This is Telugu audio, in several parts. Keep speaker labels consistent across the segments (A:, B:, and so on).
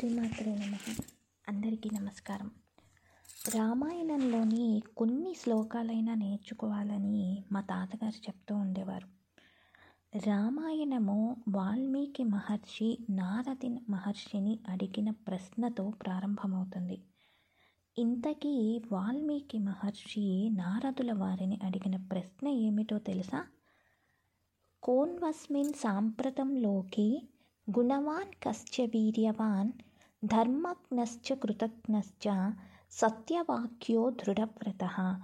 A: శ్రీమాత్రే నమ. అందరికీ నమస్కారం. రామాయణంలోని కొన్ని శ్లోకాలైనా నేర్చుకోవాలని మా తాతగారు చెప్తూ ఉండేవారు. రామాయణము వాల్మీకి మహర్షి నారది మహర్షిని అడిగిన ప్రశ్నతో ప్రారంభమవుతుంది. ఇంతకీ వాల్మీకి మహర్షి నారదుల వారిని అడిగిన ప్రశ్న ఏమిటో తెలుసా? కోన్వస్మిన్ సాంప్రతంలోకి గుణవాన్ కశ్చ వీర్యవాన్ धर्मज्ञश्च कृतज्ञश्च सत्यवाक्यो दृढव्रतः।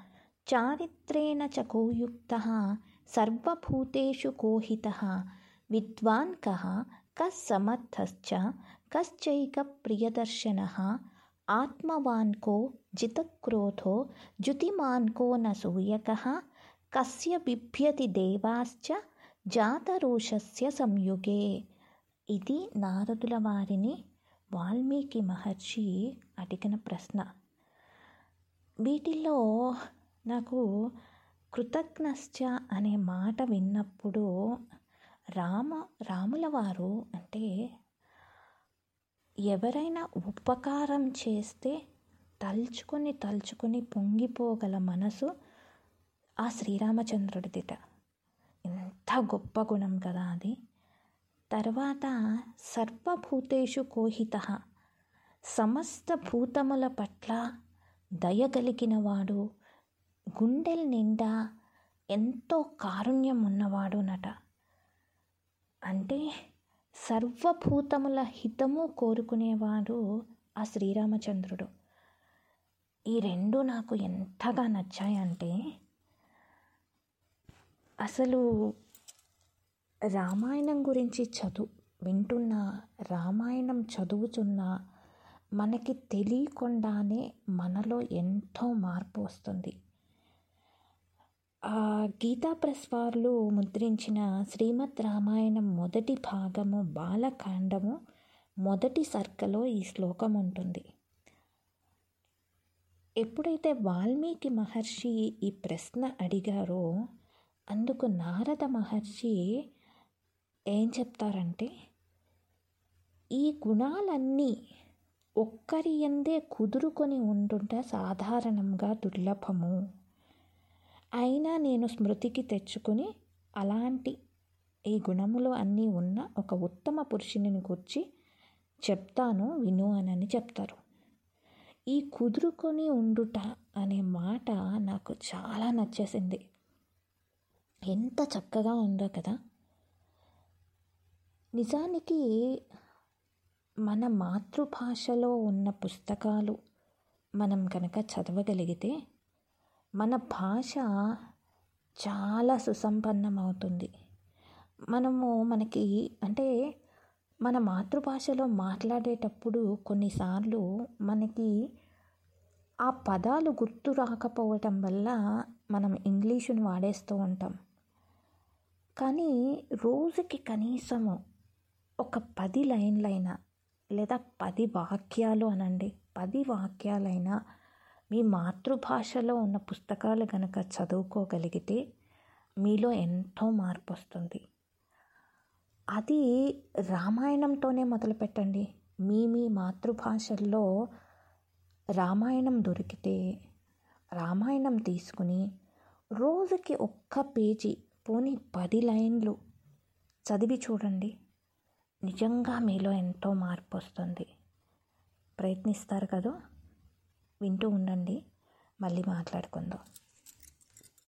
A: चारित्रेण च कोयुक्तः सर्वभूतेषु कोहितः विद्वान् कः कः समर्थश्च कश्चैकप्रियदर्शनः आत्मवान् को जितक्रोधो ज्युतिमान्को न सूयकः। कस्य बिभ्यति देवाश्च जातरोषस्य संयुगे। इति नारदुलवारिणि వాల్మీకి మహర్షి అడిగిన ప్రశ్న. వీటిల్లో నాకు కృతజ్ఞశ్చ అనే మాట విన్నప్పుడు రామ రాముల వారు అంటే ఎవరైనా ఉపకారం చేస్తే తలుచుకొని తలుచుకొని పొంగిపోగల మనసు ఆ శ్రీరామచంద్రుడిదిట. ఎంత గొప్ప గుణం కదా అది. తర్వాత సర్వభూతేషు కోహిత. సమస్త భూతముల పట్ల దయగలిగినవాడు గుండెల నిండా ఎంతో కారుణ్యం ఉన్నవాడు నట. అంటే సర్వభూతముల హితము కోరుకునేవాడు ఆ శ్రీరామచంద్రుడు. ఈ రెండు నాకు ఎంతగా నచ్చాయంటే అసలు రామాయణం గురించి చదువు వింటున్నా రామాయణం చదువుతున్నా మనకి తెలియకుండానే మనలో ఎంతో మార్పు వస్తుంది. గీతా ప్రెస్ వారు ముద్రించిన శ్రీమద్ రామాయణం మొదటి భాగము బాలకాండము మొదటి సర్కలో ఈ శ్లోకం ఉంటుంది. ఎప్పుడైతే వాల్మీకి మహర్షి ఈ ప్రశ్న అడిగారో అందుకు నారద మహర్షి ఏం చెప్తారంటే ఈ గుణాలన్నీ ఒక్కరి ఎందే కుదురుకొని ఉండుంట సాధారణంగా దుర్లభము. అయినా నేను స్మృతికి తెచ్చుకొని అలాంటి ఈ గుణములు అన్నీ ఉన్న ఒక ఉత్తమ పురుషుని గురించి చెప్తాను విను అని చెప్తారు. ఈ కుదురుకొని ఉండుట అనే మాట నాకు చాలా నచ్చేసింది. ఎంత చక్కగా ఉందో కదా. నిజానికి మన మాతృభాషలో ఉన్న పుస్తకాలు మనం కనుక చదవగలిగితే మన భాష చాలా సుసంపన్నమవుతుంది. మనము మనకి అంటే మన మాతృభాషలో మాట్లాడేటప్పుడు కొన్నిసార్లు మనకి ఆ పదాలు గుర్తు రాకపోవటం వల్ల మనం ఇంగ్లీషుని వాడేస్తూ ఉంటాం. కానీ రోజుకి కనీసము ఒక పది లైన్లైనా లేదా పది వాక్యాలు అనండి. పది వాక్యాలైనా మీ మాతృభాషలో ఉన్న పుస్తకాలు కనుక చదువుకోగలిగితే మీలో ఎంతో మార్పు వస్తుంది అది రామాయణంతోనే మొదలుపెట్టండి. మీ మీ మాతృభాషల్లో రామాయణం దొరికితే రామాయణం తీసుకుని రోజుకి ఒక్క పేజీ పోనీ పది లైన్లు చదివి చూడండి. నిజంగా మీలో ఎంతో మార్పు వస్తుంది ప్రయత్నిస్తారు కదా? వింటూ ఉండండి. మళ్ళీ మాట్లాడుకుందాం.